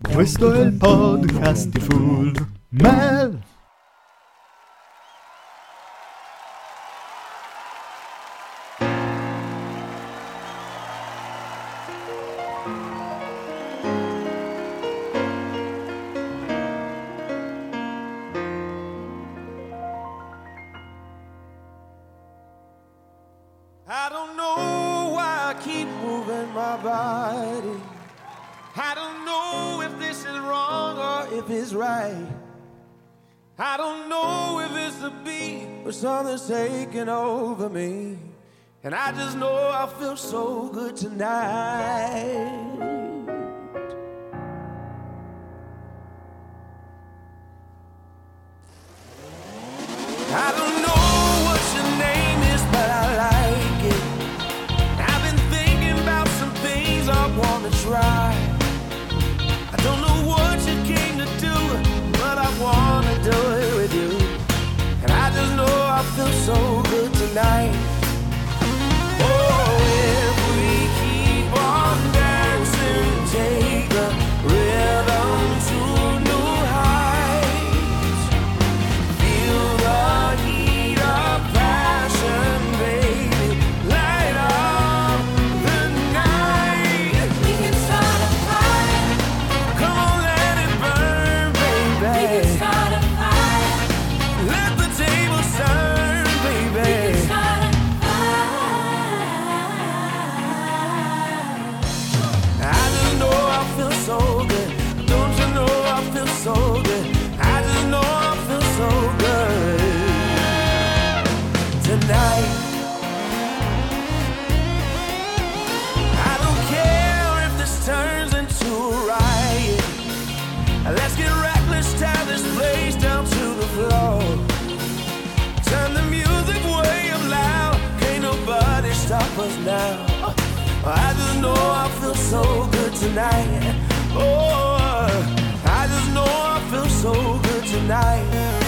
Questo è il podcast di Full Mel. And I just know I feel so good tonight. I just know I feel so good tonight. Oh, I just know I feel so good tonight.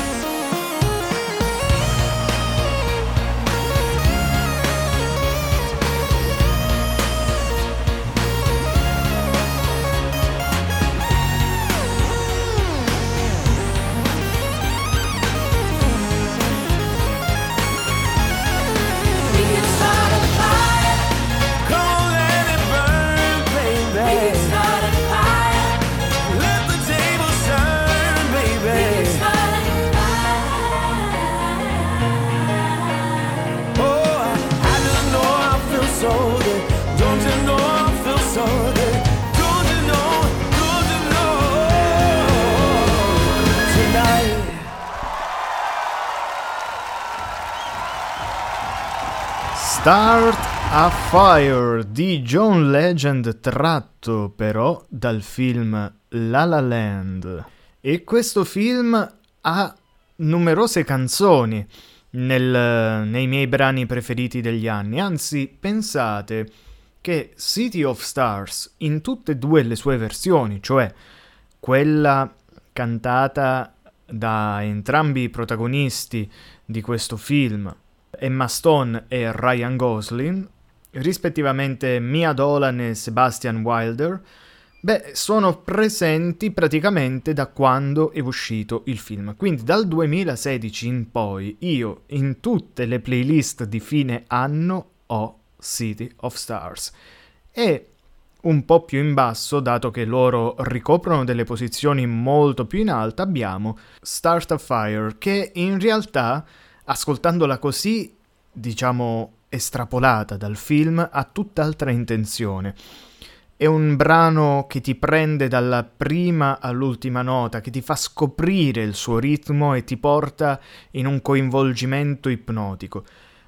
Start a Fire di John Legend tratto però dal film La La Land. E questo film ha numerose canzoni nel- nei miei brani preferiti degli anni. Anzi, pensate che City of Stars in tutte e due le sue versioni, cioè quella cantata da entrambi i protagonisti di questo film, Emma Stone e Ryan Gosling, rispettivamente Mia Dolan e Sebastian Wilder, beh, sono presenti praticamente da quando è uscito il film. Quindi dal 2016 in poi io in tutte le playlist di fine anno ho City of Stars. E un po' più in basso, dato che loro ricoprono delle posizioni molto più in alto, abbiamo Start a Fire, che in realtà, ascoltandola così, diciamo estrapolata dal film, ha tutt'altra intenzione. È un brano che ti prende dalla prima all'ultima nota, che ti fa scoprire il suo ritmo e ti porta in un coinvolgimento ipnotico.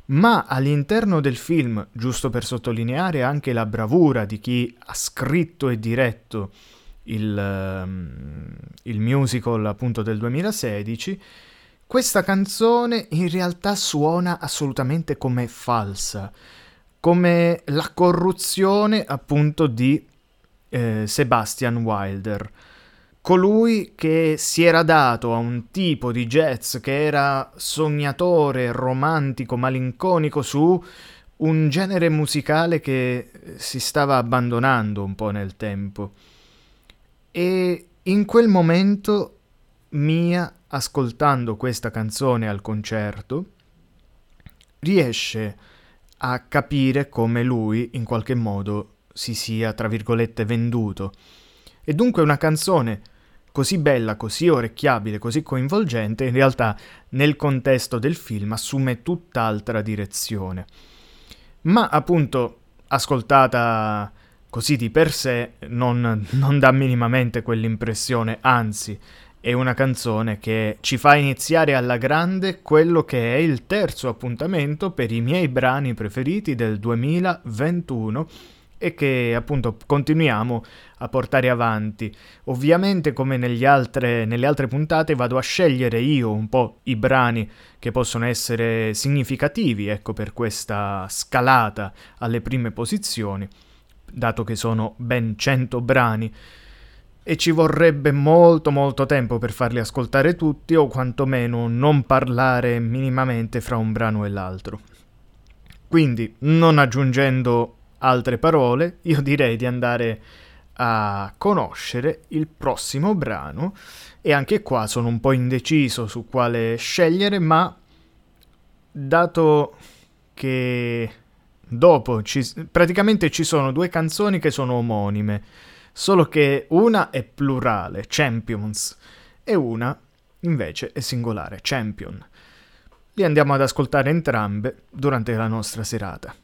Ma all'interno del film, giusto per sottolineare anche la bravura di chi ha scritto e diretto il, ehm, il musical appunto del 2016, questa canzone in realtà suona assolutamente come falsa, come la corruzione appunto di eh, Sebastian Wilder colui che si era dato a un tipo di jazz che era sognatore, romantico, malinconico su un genere musicale che si stava abbandonando un po' nel tempo. E in quel momento Mia, ascoltando questa canzone al concerto, riesce a capire come lui in qualche modo si sia, tra virgolette, venduto. E dunque una canzone così bella, così orecchiabile, così coinvolgente, in realtà nel contesto del film assume tutt'altra direzione. Ma appunto, ascoltata così di per sé, non, non dà minimamente quell'impressione, anzi, è una canzone che ci fa iniziare alla grande quello che è il terzo appuntamento per i miei brani preferiti del 2021 e che appunto continuiamo a portare avanti. Ovviamente come altre, nelle altre puntate vado a scegliere io un po' i brani che possono essere significativi, ecco per questa scalata alle prime posizioni, dato che sono ben 100 brani e ci vorrebbe molto molto tempo per farli ascoltare tutti o quantomeno non parlare minimamente fra un brano e l'altro. Quindi, non aggiungendo altre parole, io direi di andare a conoscere il prossimo brano e anche qua sono un po' indeciso su quale scegliere, ma dato che dopo ci, praticamente ci sono due canzoni che sono omonime, solo che una è plurale, Champions, e una invece è singolare, Champion. Li andiamo ad ascoltare entrambe durante la nostra serata.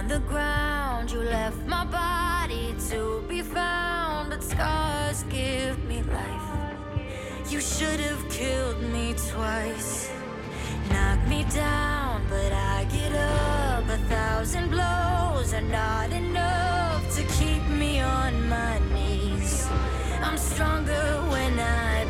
on the ground. You left my body to be found, scars give me life. You should have killed me twice, knocked me down, but I get up. A thousand blows are not enough to keep me on my knees. I'm stronger when I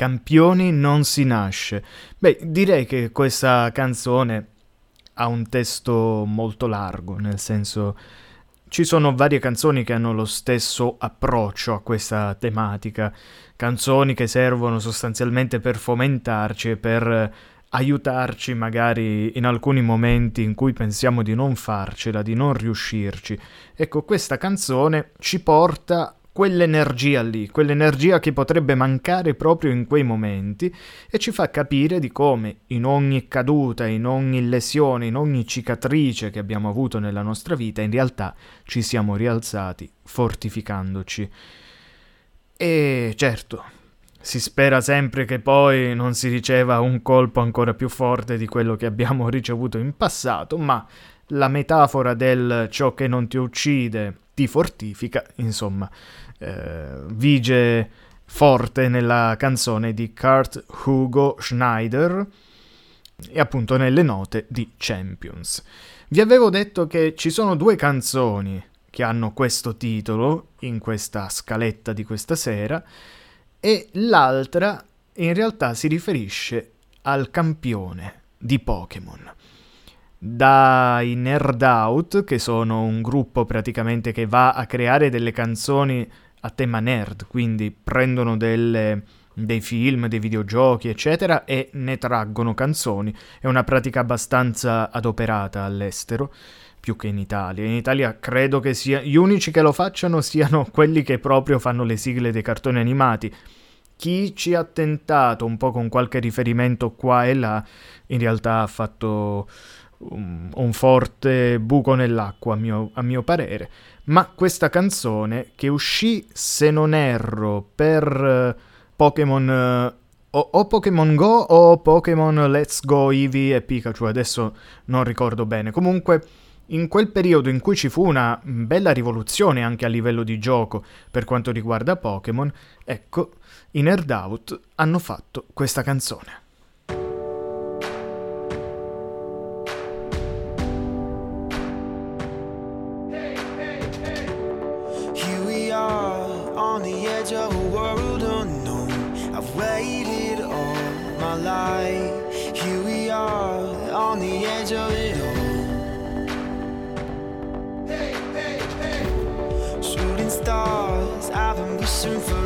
Campioni non si nasce. Beh, direi che questa canzone ha un testo molto largo, nel senso ci sono varie canzoni che hanno lo stesso approccio a questa tematica, canzoni che servono sostanzialmente per fomentarci e per aiutarci magari in alcuni momenti in cui pensiamo di non farcela, di non riuscirci. Ecco, questa canzone ci porta quell'energia lì, quell'energia che potrebbe mancare proprio in quei momenti e ci fa capire di come in ogni caduta, in ogni lesione, in ogni cicatrice che abbiamo avuto nella nostra vita, in realtà ci siamo rialzati fortificandoci. E certo, si spera sempre che poi non si riceva un colpo ancora più forte di quello che abbiamo ricevuto in passato, ma la metafora del ciò che non ti uccide ti fortifica, insomma, eh, vige forte nella canzone di Kurt Hugo Schneider e appunto nelle note di Champions. Vi avevo detto che ci sono due canzoni che hanno questo titolo in questa scaletta di questa sera e l'altra in realtà si riferisce al campione di Pokémon. Dai Nerd Out, che sono un gruppo praticamente che va a creare delle canzoni a tema nerd, quindi prendono delle, dei film, dei videogiochi, eccetera, e ne traggono canzoni. È una pratica abbastanza adoperata all'estero, più che in Italia. In Italia credo che sia, gli unici che lo facciano siano quelli che proprio fanno le sigle dei cartoni animati. Chi ci ha tentato un po' con qualche riferimento qua e là, in realtà ha fatto un, un forte buco nell'acqua, a mio, a mio parere ma questa canzone che uscì, se non erro, per uh, Pokémon... Uh, o, o, Pokémon Go o Pokémon Let's Go Eevee e Pikachu, adesso non ricordo bene. Comunque, in quel periodo in cui ci fu una bella rivoluzione anche a livello di gioco per quanto riguarda Pokémon, ecco, i Nerd Out hanno fatto questa canzone. edge of a world unknown. I've waited all my life. Here we are on the edge of it all. Hey, hey, hey. Shooting stars, I've been wishing for.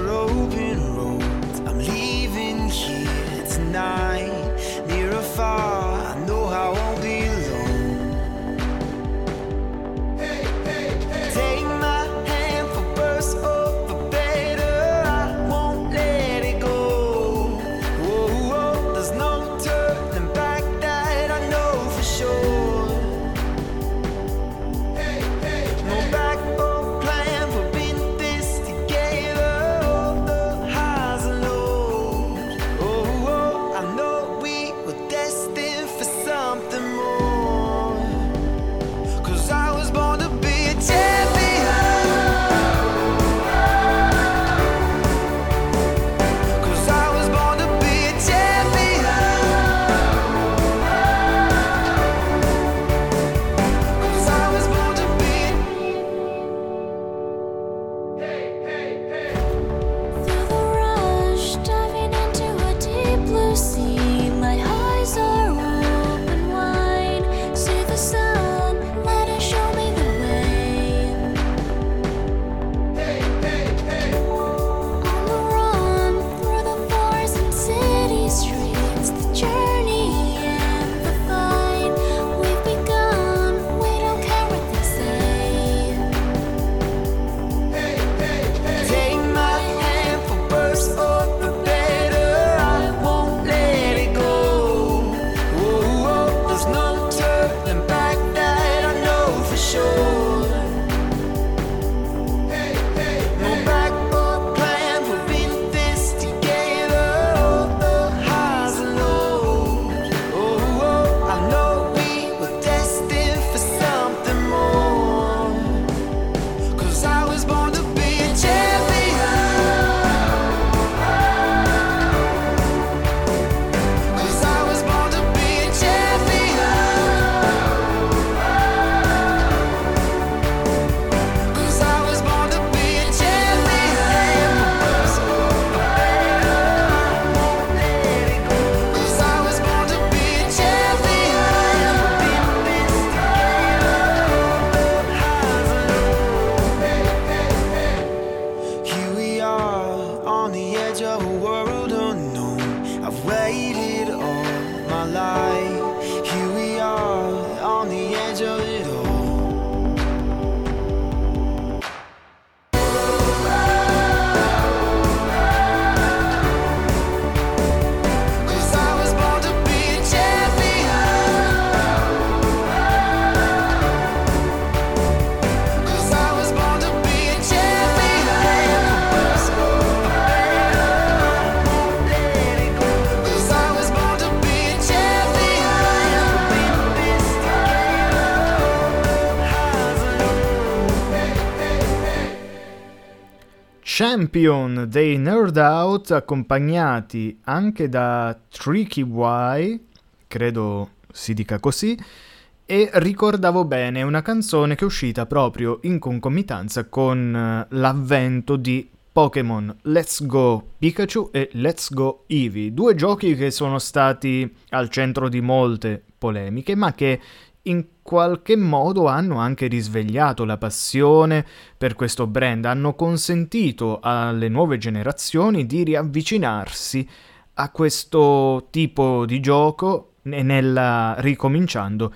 Champion dei Nerd Out accompagnati anche da Tricky Y, credo si dica così, e ricordavo bene una canzone che è uscita proprio in concomitanza con eh, l'avvento di Pokémon Let's Go Pikachu e Let's Go Eevee, due giochi che sono stati al centro di molte polemiche, ma che in qualche modo hanno anche risvegliato la passione per questo brand, hanno consentito alle nuove generazioni di riavvicinarsi a questo tipo di gioco nella ricominciando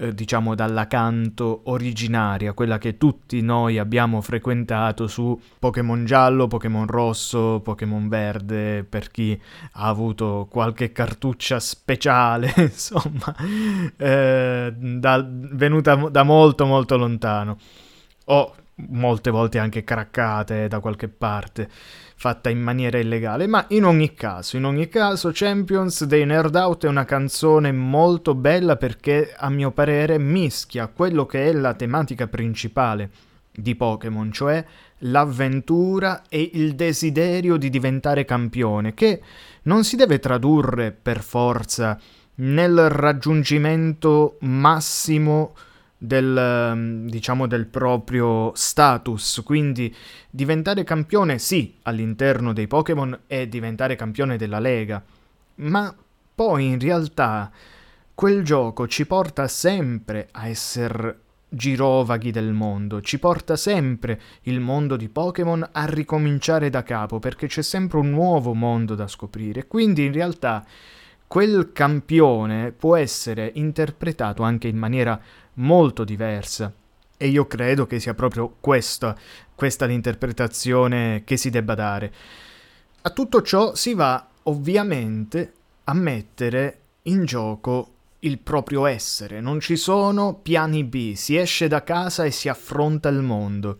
eh, diciamo dalla canto originaria, quella che tutti noi abbiamo frequentato su Pokémon giallo, Pokémon rosso, Pokémon verde, per chi ha avuto qualche cartuccia speciale, insomma, eh, da- venuta da molto molto lontano. O molte volte anche craccate da qualche parte, fatta in maniera illegale, ma in ogni caso, in ogni caso Champions dei Nerd Out è una canzone molto bella perché a mio parere mischia quello che è la tematica principale di Pokémon, cioè l'avventura e il desiderio di diventare campione, che non si deve tradurre per forza nel raggiungimento massimo del, ehm, diciamo, del proprio status. Quindi diventare campione, sì, all'interno dei Pokémon è diventare campione della Lega, ma poi in realtà quel gioco ci porta sempre a essere girovaghi del mondo, ci porta sempre il mondo di Pokémon a ricominciare da capo, perché c'è sempre un nuovo mondo da scoprire. Quindi in realtà quel campione può essere interpretato anche in maniera molto diversa. E io credo che sia proprio questa, questa l'interpretazione che si debba dare. A tutto ciò si va ovviamente a mettere in gioco il proprio essere, non ci sono piani B, si esce da casa e si affronta il mondo.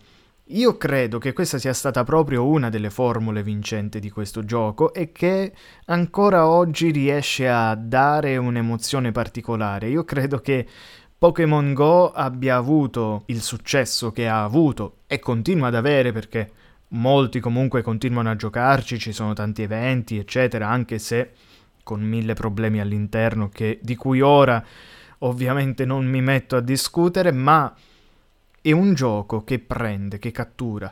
Io credo che questa sia stata proprio una delle formule vincenti di questo gioco e che ancora oggi riesce a dare un'emozione particolare. Io credo che Pokémon Go abbia avuto il successo che ha avuto e continua ad avere perché molti comunque continuano a giocarci, ci sono tanti eventi, eccetera, anche se con mille problemi all'interno che, di cui ora ovviamente non mi metto a discutere, ma è un gioco che prende, che cattura,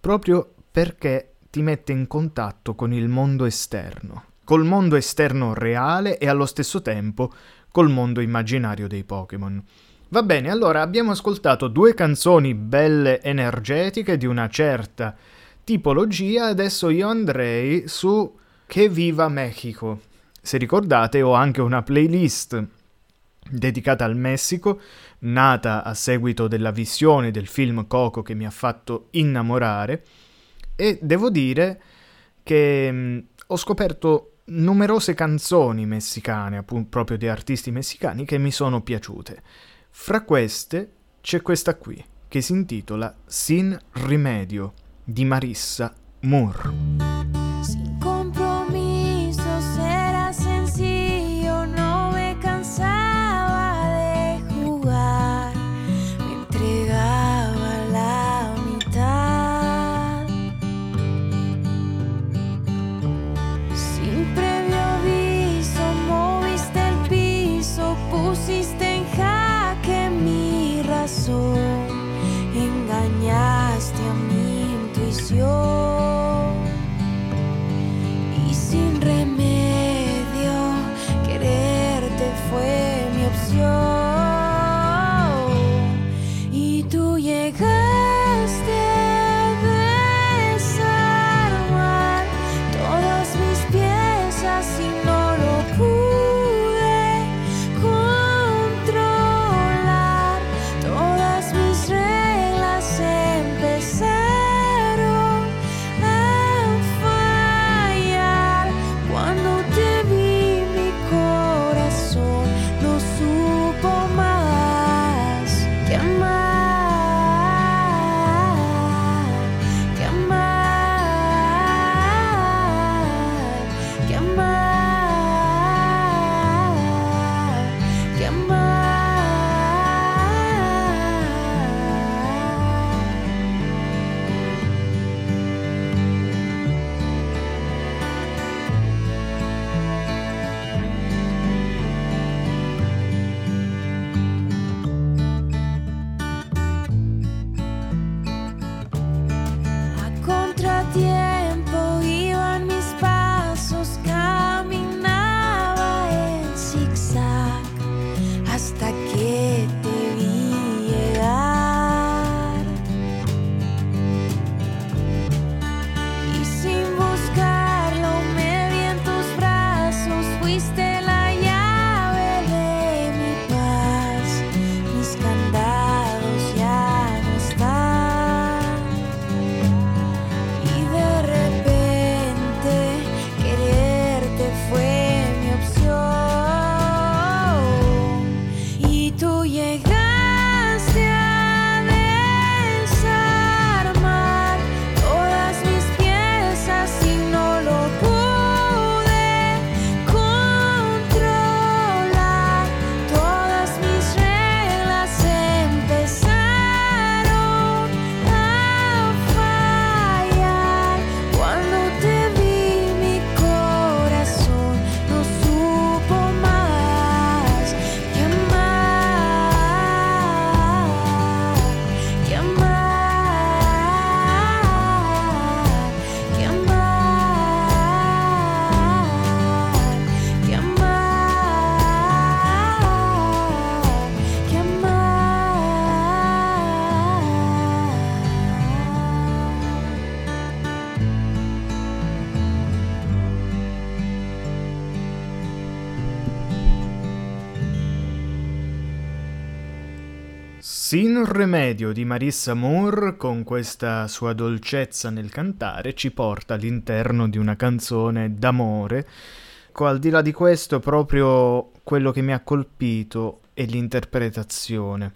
proprio perché ti mette in contatto con il mondo esterno, col mondo esterno reale e allo stesso tempo col mondo immaginario dei Pokémon. Va bene, allora abbiamo ascoltato due canzoni belle energetiche di una certa tipologia, adesso io andrei su Che viva Mexico. Se ricordate ho anche una playlist dedicata al Messico, nata a seguito della visione del film Coco che mi ha fatto innamorare e devo dire che ho scoperto numerose canzoni messicane, appunto proprio di artisti messicani che mi sono piaciute. Fra queste c'è questa qui che si intitola Sin Rimedio di Marissa Moore. Remedio di Marissa Moore, con questa sua dolcezza nel cantare, ci porta all'interno di una canzone d'amore. Al di là di questo, proprio quello che mi ha colpito è l'interpretazione.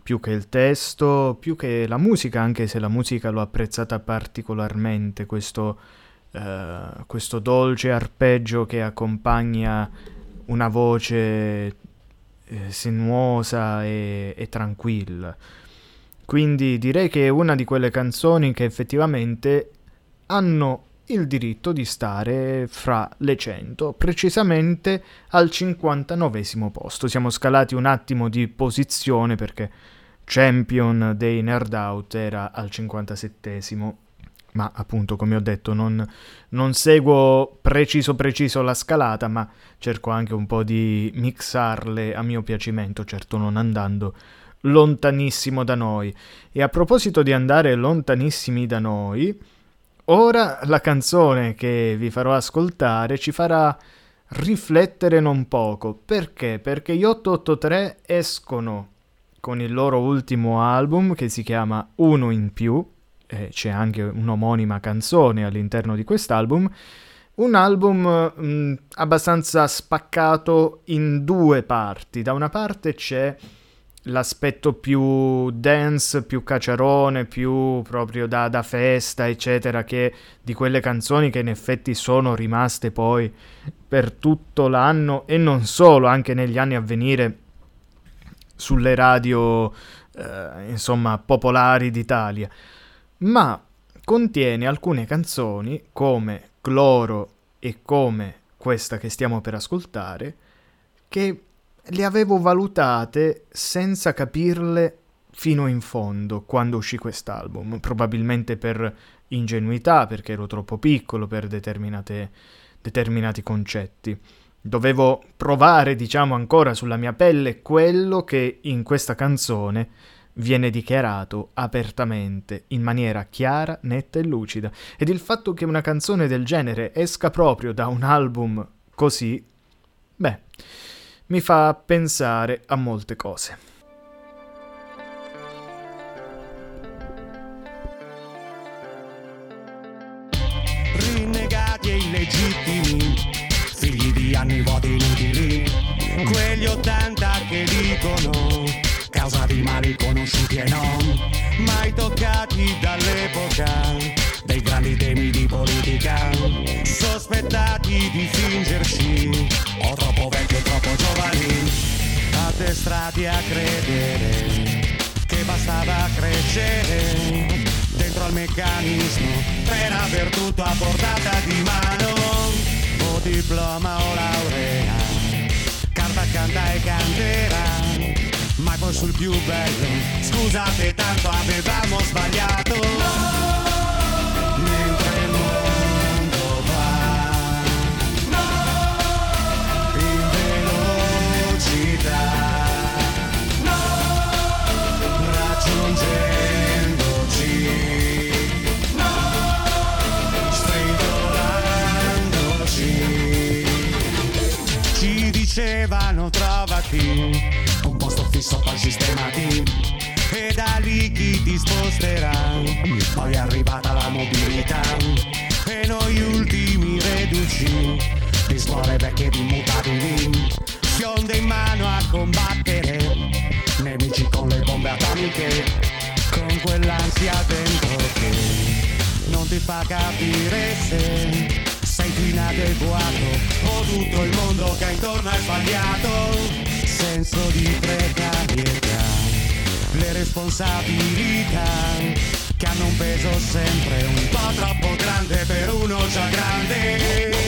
Più che il testo, più che la musica, anche se la musica l'ho apprezzata particolarmente, questo, uh, questo dolce arpeggio che accompagna una voce eh, sinuosa e, e tranquilla. Quindi direi che è una di quelle canzoni che effettivamente hanno il diritto di stare fra le 100, precisamente al 59 posto. Siamo scalati un attimo di posizione perché Champion dei Nerd Out era al 57 ma appunto come ho detto non, non, seguo preciso preciso la scalata, ma cerco anche un po' di mixarle a mio piacimento, certo non andando lontanissimo da noi. E a proposito di andare lontanissimi da noi, ora la canzone che vi farò ascoltare ci farà riflettere non poco. Perché? Perché gli 883 escono con il loro ultimo album che si chiama Uno in più eh, c'è anche un'omonima canzone all'interno di quest'album, un album mh, mm, abbastanza spaccato in due parti. Da una parte c'è l'aspetto più dance, più cacciarone, più proprio da, da, festa, eccetera, che di quelle canzoni che in effetti sono rimaste poi per tutto l'anno e non solo, anche negli anni a venire sulle radio, eh, insomma, popolari d'Italia ma contiene alcune canzoni come Cloro e come questa che stiamo per ascoltare che le avevo valutate senza capirle fino in fondo quando uscì quest'album, probabilmente per ingenuità, perché ero troppo piccolo per determinati concetti. Dovevo provare, diciamo, ancora sulla mia pelle quello che in questa canzone viene dichiarato apertamente, in maniera chiara, netta e lucida, ed il fatto che una canzone del genere esca proprio da un album così, beh, mi fa pensare a molte cose. Rinnegati e illegittimi, figli di anni vuoti inutili, quegli 80 che dicono causa di mali conosciuti e non mai toccati dall'epoca dei grandi temi di politica, sospettati di fingerci o troppo vecchi o troppo giovani, addestrati a credere che bastava crescere dentro al meccanismo per aver tutto a portata di mano, o diploma o laurea, carta canta e canterà ma poi sul più bello Scusate tanto avevamo sbagliato. Mentre fisso col sistema T e da lì chi ti sposterà. Poi è arrivata la mobilità e noi ultimi reduci. Di scuole vecchie di mutabili fionde in mano a combattere. Nemici con le bombe atomiche con quell'ansia dentro che non ti fa capire se sei più inadeguato o tutto il mondo che intorno è sbagliato. Senso di precarietà, le responsabilità che hanno un peso sempre un po' troppo grande per uno già grande.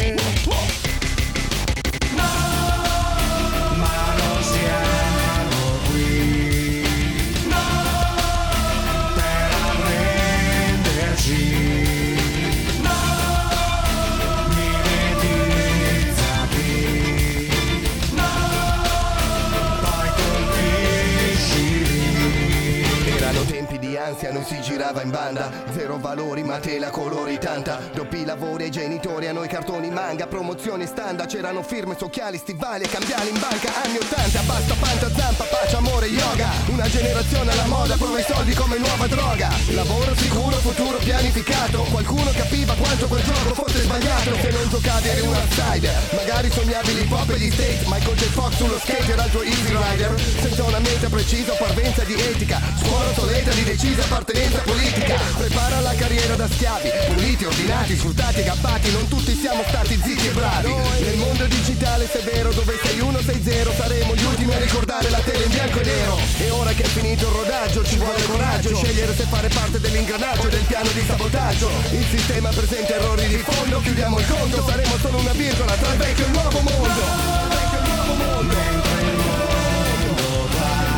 Ansia non si girava in banda. Zero valori ma te la colori tanta. Doppi lavori ai genitori a noi cartoni manga Promozioni standard. C'erano firme, occhiali, stivali e cambiali in banca. Anni 80 basta panta zampa pace amore yoga. Una generazione alla moda prova i soldi come nuova droga. Lavoro sicuro, futuro pianificato. Qualcuno capiva quanto quel gioco fosse sbagliato. Se non giocavi eri un outsider. Magari sognavi l'hip hop e gli state Michael J. Fox sullo skate era il easy rider. Senza una mente precisa, parvenza di etica. Scuola soleta di decisa appartenenza politica. Prepara la carriera da schiavi Puliti, ordinati, sfruttati, gabbati Non tutti siamo stati zitti e bravi. Nel mondo digitale se è vero Dove sei uno, sei zero Saremo gli ultimi a ricordare la tele in bianco e nero. E ora che è finito il rodaggio Ci vuole coraggio Scegliere se fare parte dell'ingranaggio Del piano di sabotaggio. Il sistema presenta errori di fondo Chiudiamo il conto Saremo solo una virgola Tra il vecchio e il nuovo mondo. Vecchio e il nuovo mondo.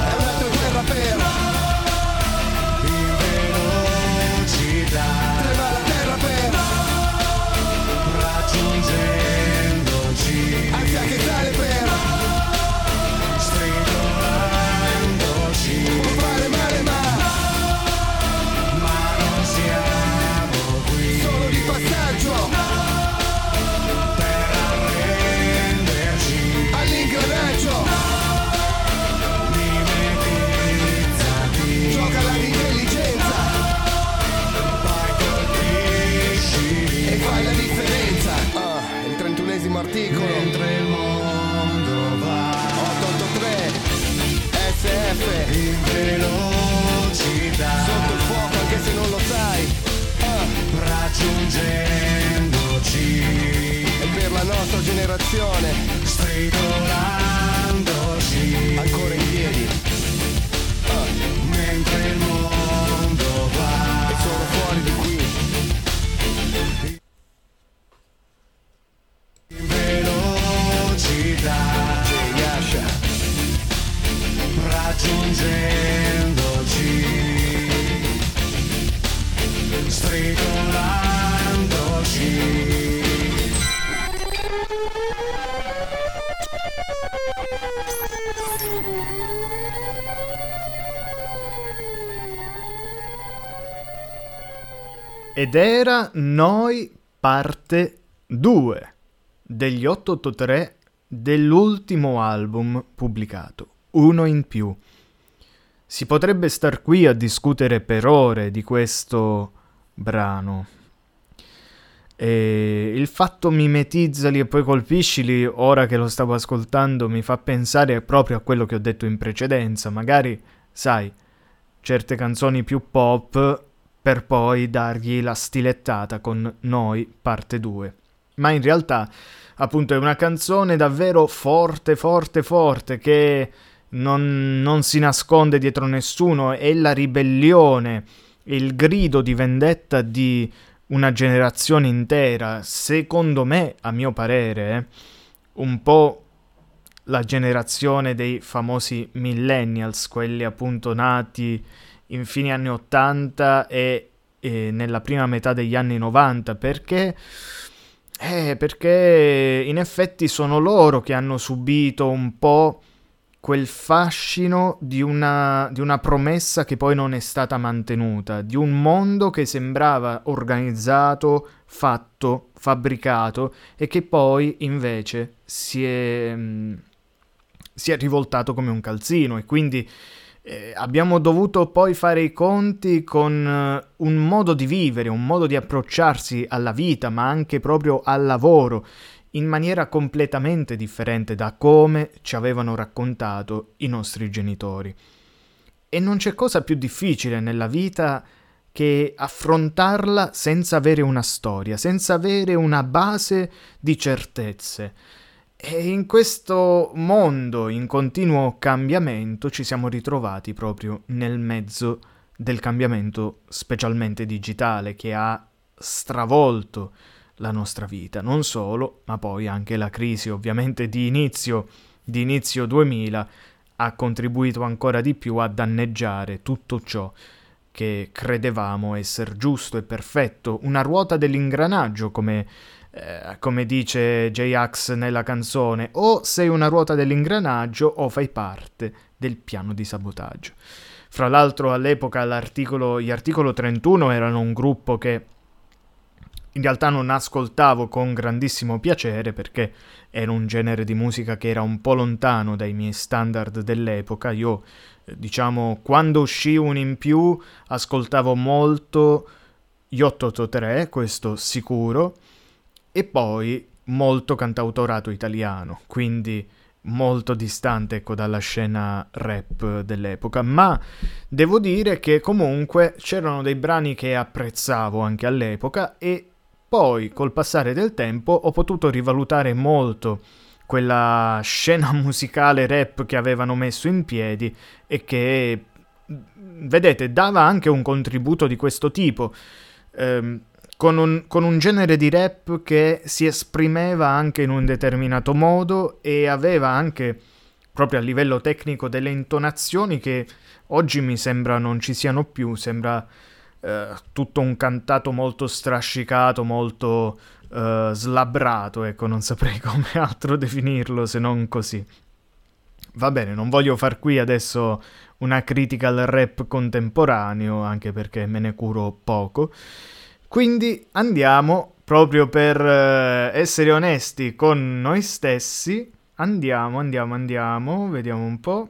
È un'altra guerra per nostra generazione stridolandoci Ancora in piedi. Ah, mentre il mondo va. E sono fuori di qui. In velocità. Jay raggiungendoci. Stridolandoci Ed era Noi parte 2 degli 883 dell'ultimo album pubblicato, uno in più. Si potrebbe star qui a discutere per ore di questo brano. E il fatto mimetizzali e poi colpiscili, ora che lo stavo ascoltando, mi fa pensare proprio a quello che ho detto in precedenza. Magari, sai, certe canzoni più pop per poi dargli la stilettata con Noi parte 2. Ma in realtà, appunto, è una canzone davvero forte, forte, forte, che non, non si nasconde dietro nessuno, è la ribellione, il grido di vendetta di una generazione intera, secondo me, a mio parere, eh, un po' la generazione dei famosi millennials, quelli appunto nati in fine anni 80 e, e nella prima metà degli anni 90, perché... Eh, perché in effetti sono loro che hanno subito un po' quel fascino di una, di una promessa che poi non è stata mantenuta, di un mondo che sembrava organizzato, fatto, fabbricato e che poi invece si è, mm, si è rivoltato come un calzino. E quindi eh, abbiamo dovuto poi fare i conti con eh, un modo di vivere, un modo di approcciarsi alla vita, ma anche proprio al lavoro, in maniera completamente differente da come ci avevano raccontato i nostri genitori. E non c'è cosa più difficile nella vita che affrontarla senza avere una storia, senza avere una base di certezze. E in questo mondo in continuo cambiamento ci siamo ritrovati proprio nel mezzo del cambiamento specialmente digitale che ha stravolto la nostra vita, non solo, ma poi anche la crisi ovviamente di inizio, di inizio 2000 ha contribuito ancora di più a danneggiare tutto ciò che credevamo essere giusto e perfetto, una ruota dell'ingranaggio come eh, come dice J-Ax nella canzone, o sei una ruota dell'ingranaggio o fai parte del piano di sabotaggio. Fra l'altro all'epoca gli articolo 31 erano un gruppo che in realtà non ascoltavo con grandissimo piacere perché era un genere di musica che era un po' lontano dai miei standard dell'epoca. Io, eh, diciamo, quando uscì un in più ascoltavo molto gli 883, questo sicuro, e poi molto cantautorato italiano, quindi molto distante ecco, dalla scena rap dell'epoca, ma devo dire che comunque c'erano dei brani che apprezzavo anche all'epoca e poi col passare del tempo ho potuto rivalutare molto quella scena musicale rap che avevano messo in piedi e che, vedete, dava anche un contributo di questo tipo. Ehm, con un, con un, genere di rap che si esprimeva anche in un determinato modo e aveva anche, proprio a livello tecnico, delle intonazioni che oggi mi sembra non ci siano più, sembra eh, tutto un cantato molto strascicato, molto eh, slabbrato, ecco, non saprei come altro definirlo se non così. Va bene, non voglio far qui adesso una critica al rap contemporaneo, anche perché me ne curo poco. Quindi andiamo, proprio per eh, essere onesti con noi stessi, andiamo, andiamo, andiamo, vediamo un po'.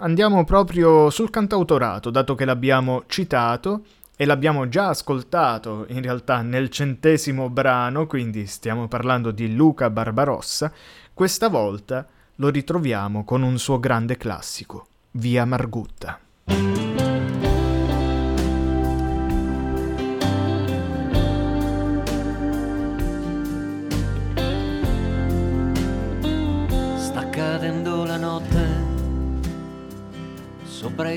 Andiamo proprio sul cantautorato, dato che l'abbiamo citato e l'abbiamo già ascoltato in realtà nel centesimo brano, quindi stiamo parlando di Luca Barbarossa, questa volta lo ritroviamo con un suo grande classico, Via Margutta.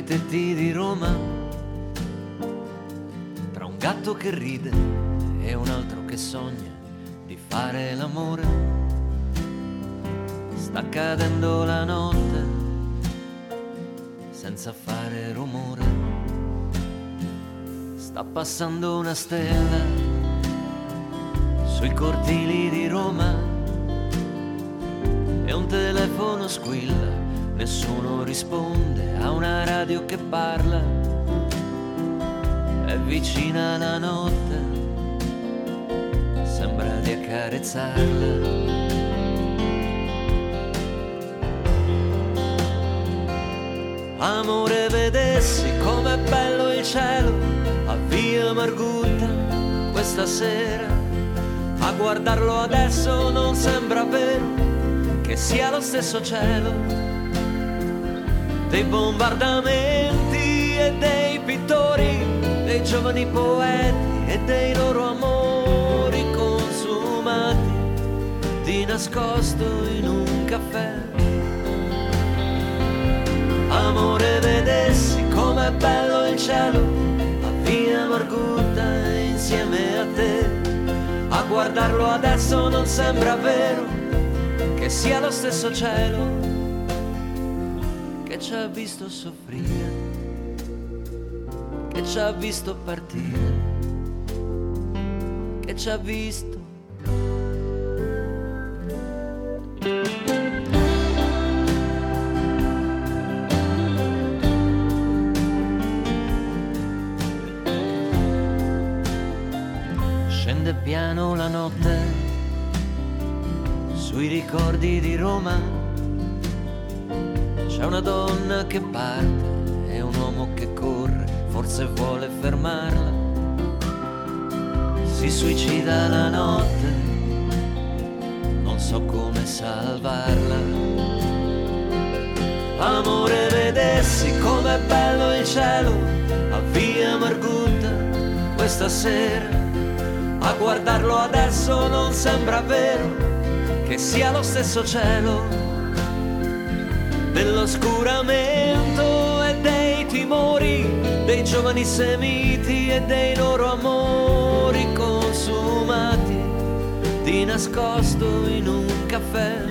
I tetti di Roma, tra un gatto che ride e un altro che sogna di fare l'amore. Sta cadendo la notte senza fare rumore. Sta passando una stella sui cortili di Roma e un telefono squilla nessuno risponde a una radio che parla, è vicina la notte, sembra di accarezzarla. Amore, vedessi com'è bello il cielo a via Margutta questa sera. A guardarlo adesso non sembra vero che sia lo stesso cielo dei bombardamenti e dei pittori, dei giovani poeti e dei loro amori consumati di nascosto in un caffè. Amore, vedessi com'è bello il cielo, a via Margutta insieme a te. A guardarlo adesso non sembra vero che sia lo stesso cielo ci ha visto soffrire, che ci ha visto partire, che ci ha visto. Scende piano la notte sui ricordi di Roma una donna che parte e un uomo che corre, forse vuole fermarla. Si suicida la notte, non so come salvarla. Amore, vedessi com'è bello il cielo a via Margutta questa sera. A guardarlo adesso non sembra vero che sia lo stesso cielo dell'oscuramento e dei timori dei giovani semiti e dei loro amori consumati di nascosto in un caffè.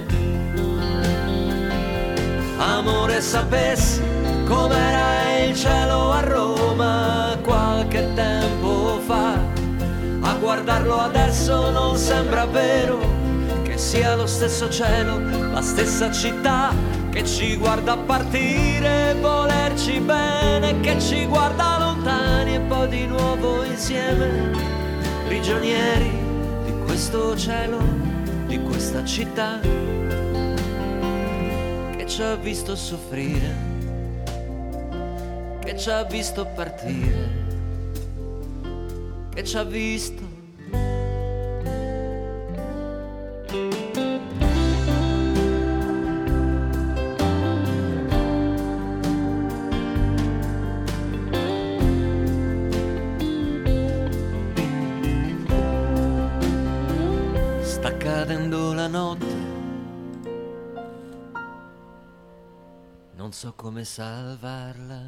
Amore sapessi com'era il cielo a Roma qualche tempo fa, a guardarlo adesso non sembra vero che sia lo stesso cielo, la stessa città che ci guarda partire, volerci bene, che ci guarda lontani e poi di nuovo insieme. Prigionieri di questo cielo, di questa città che ci ha visto soffrire, che ci ha visto partire, che ci ha visto come salvarla.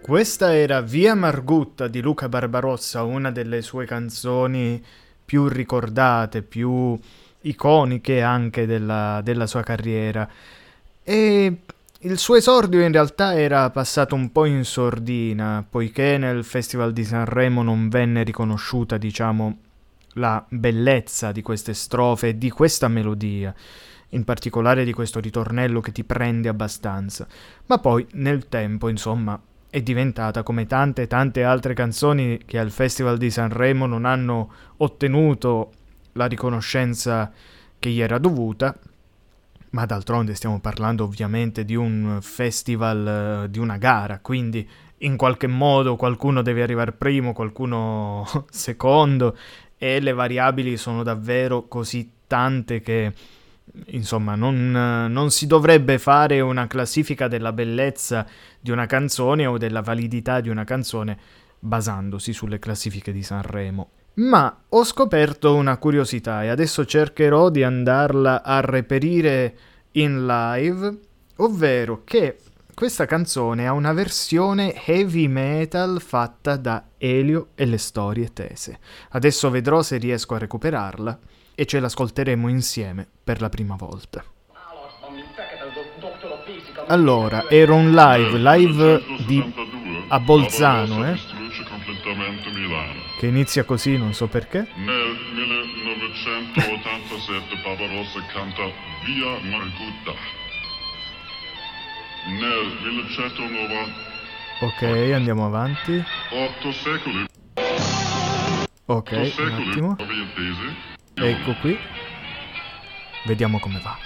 Questa era Via Margutta di Luca Barbarossa, una delle sue canzoni più ricordate, più iconiche anche della, della sua carriera. E il suo esordio in realtà era passato un po' in sordina, poiché nel Festival di Sanremo non venne riconosciuta, diciamo, la bellezza di queste strofe e di questa melodia, in particolare di questo ritornello che ti prende abbastanza. Ma poi, nel tempo, insomma, è diventata come tante tante altre canzoni che al Festival di Sanremo non hanno ottenuto la riconoscenza che gli era dovuta, ma d'altronde stiamo parlando ovviamente di un festival, eh, di una gara, quindi in qualche modo qualcuno deve arrivare primo, qualcuno secondo e le variabili sono davvero così tante che insomma non, non si dovrebbe fare una classifica della bellezza di una canzone o della validità di una canzone basandosi sulle classifiche di Sanremo. Ma ho scoperto una curiosità e adesso cercherò di andarla a reperire in live, ovvero che questa canzone ha una versione heavy metal fatta da Elio e le storie tese. Adesso vedrò se riesco a recuperarla e ce l'ascolteremo insieme per la prima volta. Allora, era un live, live di a Bolzano, eh? Che inizia così, non so perché. Nel 1987 Barbarossa canta Via Margutta. Nel 1198 Ok, andiamo avanti. secoli, Ok, otto un attimo. Ecco qui. Vediamo come va.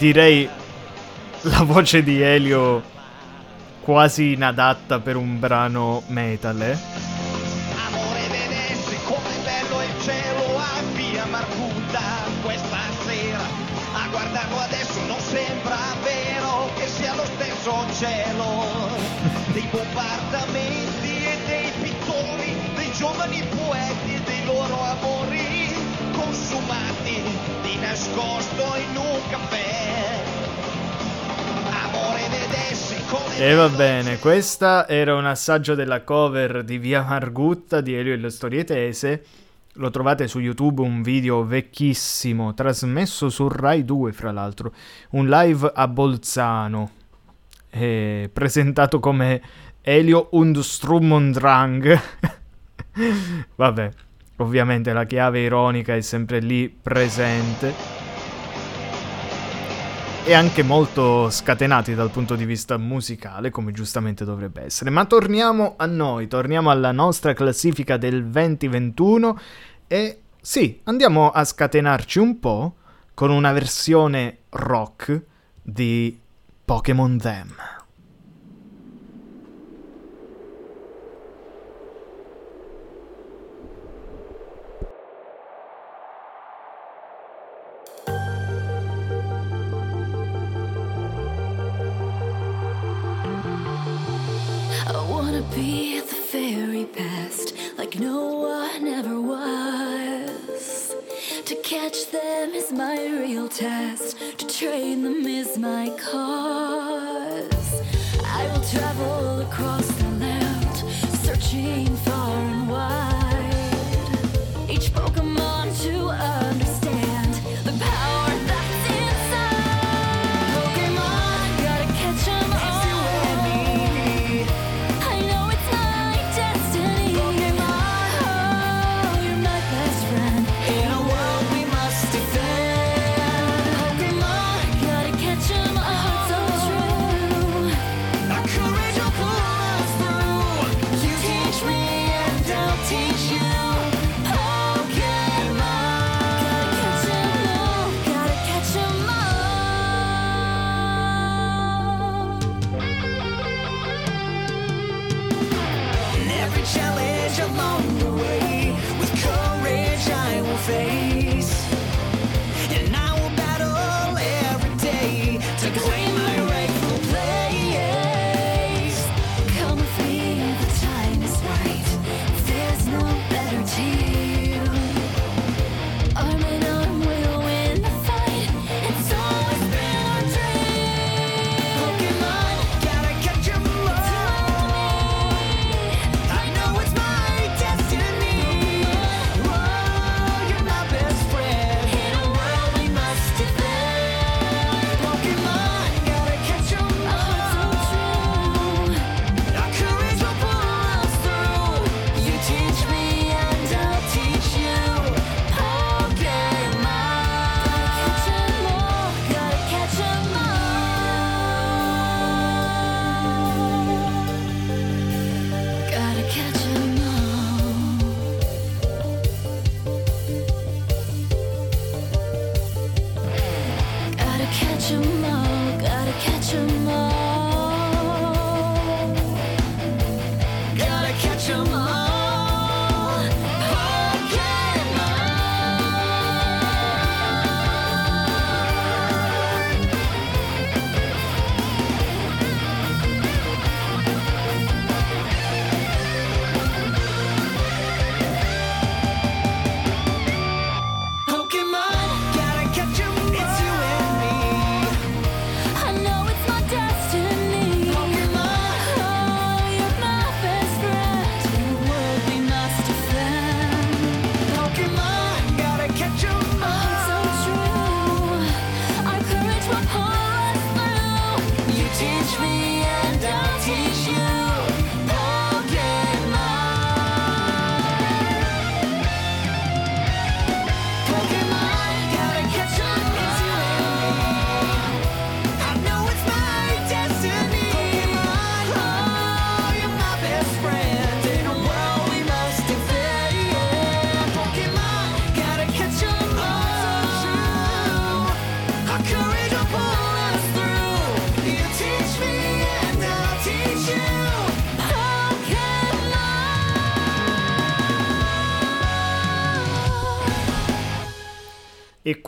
Direi la voce di Elio quasi inadatta per un brano metal, eh? E va bene, questa era un assaggio della cover di Via Margutta di Elio e le storie tese. Lo trovate su YouTube, un video vecchissimo, trasmesso su Rai 2 fra l'altro, un live a Bolzano, eh, presentato come Elio und Strummondrang. Vabbè, ovviamente la chiave ironica è sempre lì presente. E anche molto scatenati dal punto di vista musicale, come giustamente dovrebbe essere. Ma torniamo a noi, torniamo alla nostra classifica del 2021 e sì, andiamo a scatenarci un po' con una versione rock di Pokémon Them. Was. To catch them is my real test, to train them is my cause. I will travel across the land, searching far and wide.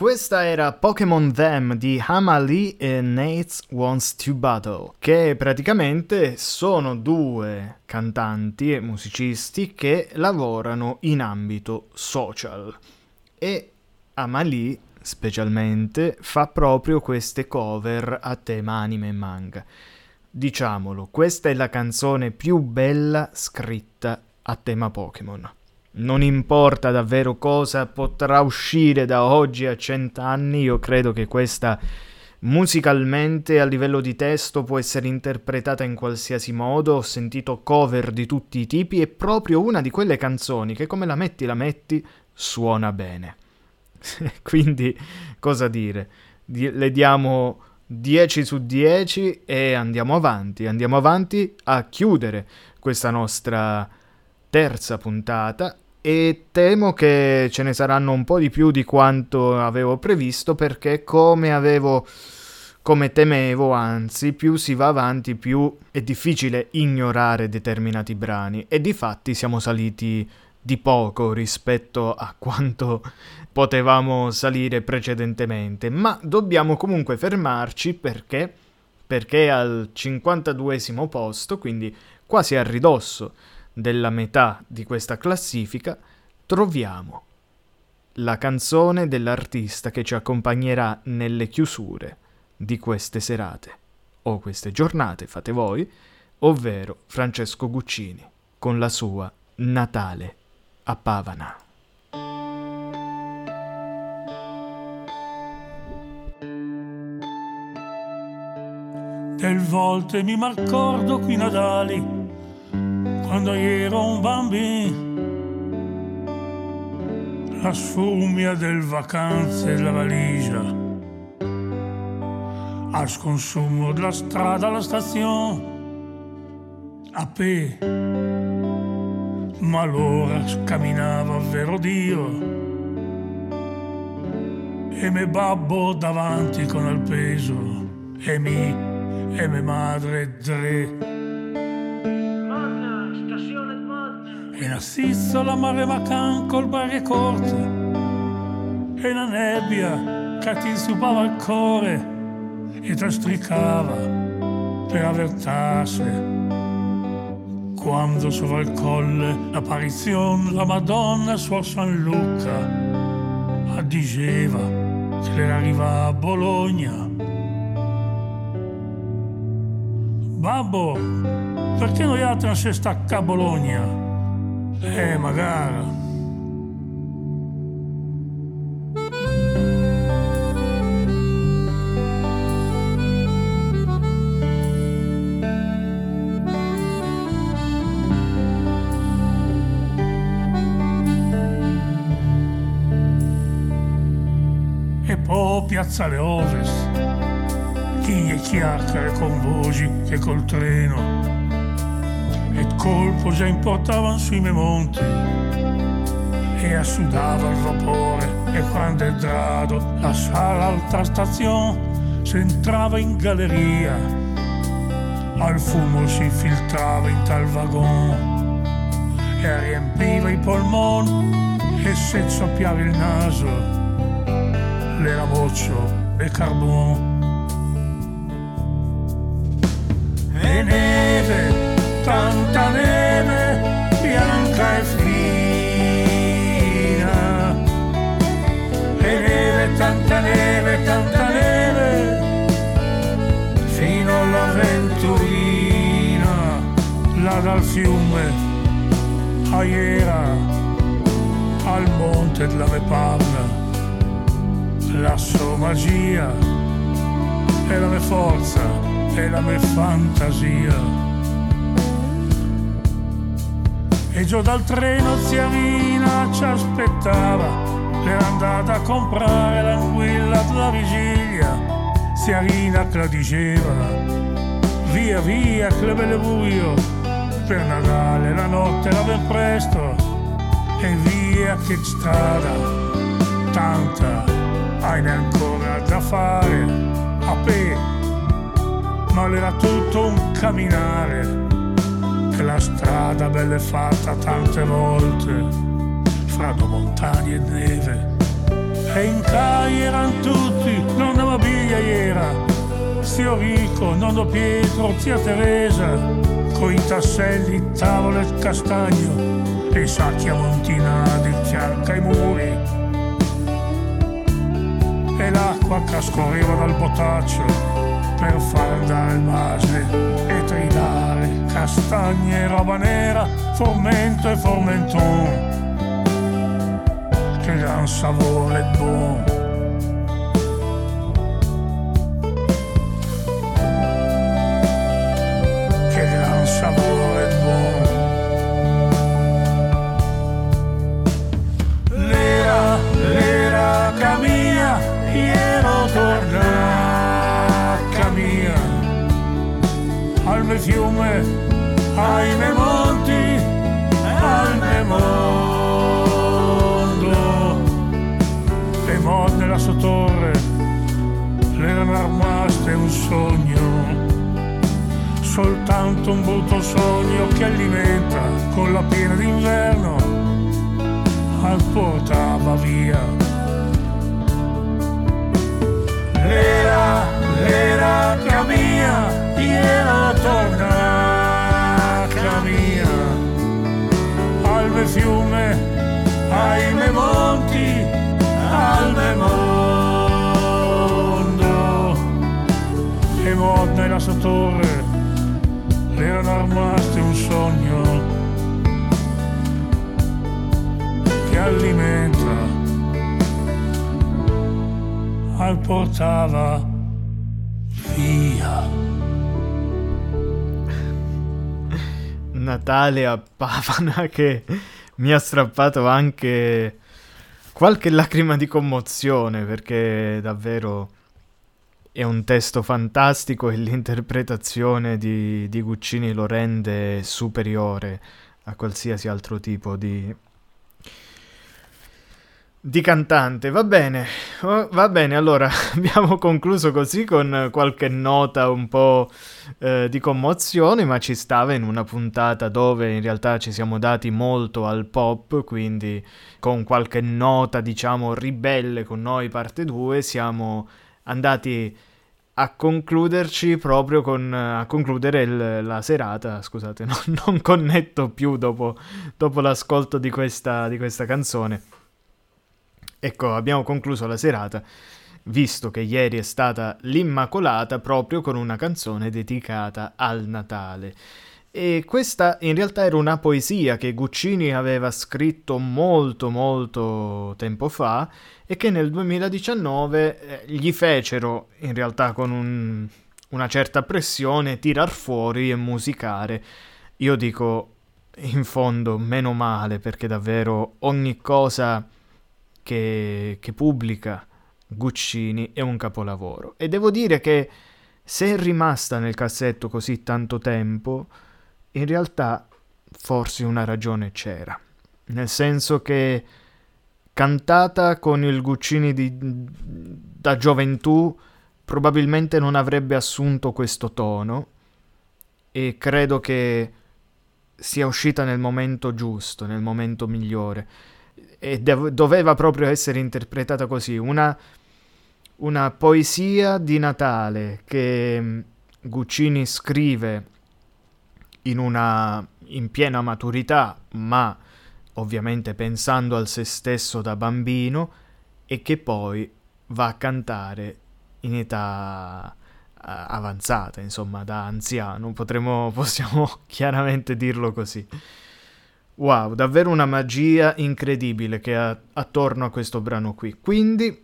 Questa era Pokémon Them di Hama Lee e Nate Wants to Battle, che praticamente sono due cantanti e musicisti che lavorano in ambito social. E Hama Lee, specialmente, fa proprio queste cover a tema anime e manga. Diciamolo, questa è la canzone più bella scritta a tema Pokémon. Non importa davvero cosa potrà uscire da oggi a cent'anni, io credo che questa musicalmente a livello di testo può essere interpretata in qualsiasi modo, ho sentito cover di tutti i tipi, è proprio una di quelle canzoni che come la metti la metti suona bene. Quindi cosa dire? Di- le diamo 10 su 10 e andiamo avanti, andiamo avanti a chiudere questa nostra terza puntata e temo che ce ne saranno un po' di più di quanto avevo previsto perché come avevo come temevo, anzi, più si va avanti più è difficile ignorare determinati brani. E di fatti siamo saliti di poco rispetto a quanto potevamo salire precedentemente, ma dobbiamo comunque fermarci perché perché al 52 posto, quindi quasi a ridosso della metà di questa classifica, troviamo la canzone dell'artista che ci accompagnerà nelle chiusure di queste serate o queste giornate, fate voi, ovvero Francesco Guccini con la sua Natale a Pavana. Del volte mi m'accordo qui Natali, quando ero un bambino. La sfumia del vacanze la valigia, al sconsumo della strada alla stazione, a pe. Ma allora camminava vero Dio e me babbo davanti con il peso e mi e mia madre tre. Nassisso la mare macan col bare corte e la nebbia che ti insupava il cuore e ti stricava per avvertarsi. Quando sopra il colle l'apparizione la Madonna suor San Luca diceva che le arriva a Bologna Babbo, perché noi altri non si stacca a Bologna? Eh, magari. E poi Piazzale Ovest chi e chiacchiere con voci che col treno e colpo già importavan sui miei monti e assudava il vapore e quando è entrato la sala altra stazione si entrava in galleria al fumo si filtrava in tal vagon e riempiva i polmoni e se soffiava il naso l'era boccio e carbone. E neve, tanta neve, bianca e fina. E neve, tanta neve, tanta neve, fino alla Venturina, là dal fiume, a Iera, al monte della Mepavna. La sua magia e la mia forza e la mia fantasia. E giù dal treno zia Mina ci aspettava, era andata a comprare l'anguilla della vigilia. Zia Rina che la diceva, via via che le belle buio, per Natale la notte la ben presto, e via che strada, tanta hai ancora da fare, a pe ma era tutto un camminare che la strada bella è fatta tante volte fra montagne e neve. E in calle erano tutti nonna Mabiglia era zio Rico, nonno Pietro, zia Teresa coi tasselli, tavole e castagno e i sacchi ammontinati in fianco ai muri. E l'acqua che scorreva dal botaccio per far andare il mase e trilare castagne, roba nera, formento e formenton. Che gran sapore buon. Ahimè monti, ahimè mondo. Le mod nella sua torre, le erano rimaste un sogno soltanto un brutto sogno che alimenta con la piena d'inverno al portava via. L'era, l'era cammina, io torna albe fiume, ahimè monti, albe mondo, e modna la sua torre, erano rimaste un sogno che alimenta al portava via. Natale a Pavana che mi ha strappato anche qualche lacrima di commozione perché davvero è un testo fantastico e l'interpretazione di, di Guccini lo rende superiore a qualsiasi altro tipo di, di cantante. Va bene, oh, va bene, allora abbiamo concluso così con qualche nota un po' eh, di commozione, ma ci stava in una puntata dove in realtà ci siamo dati molto al pop, quindi con qualche nota diciamo ribelle con noi parte 2 siamo andati a concluderci proprio con a concludere il, la serata scusate no, non connetto più dopo, dopo l'ascolto di questa, di questa canzone ecco abbiamo concluso la serata visto che ieri è stata l'Immacolata proprio con una canzone dedicata al Natale e questa in realtà era una poesia che Guccini aveva scritto molto molto tempo fa e che nel 2019 eh, gli fecero, in realtà con un, una certa pressione, tirar fuori e musicare. Io dico, in fondo, meno male, perché davvero ogni cosa che, che pubblica Guccini è un capolavoro. E devo dire che se è rimasta nel cassetto così tanto tempo, in realtà forse una ragione c'era. Nel senso che cantata con il Guccini di, da gioventù probabilmente non avrebbe assunto questo tono e credo che sia uscita nel momento giusto, nel momento migliore e dev- doveva proprio essere interpretata così, una, una poesia di Natale che mm, Guccini scrive in, una, in piena maturità, ma ovviamente pensando al se stesso da bambino, e che poi va a cantare in età uh, avanzata, insomma, da anziano, potremmo, possiamo chiaramente dirlo così. Wow, davvero una magia incredibile che ha attorno a questo brano qui. Quindi,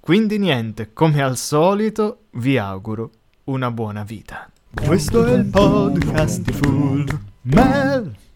quindi niente, come al solito, vi auguro una buona vita. Questo è il podcast di Full Mel.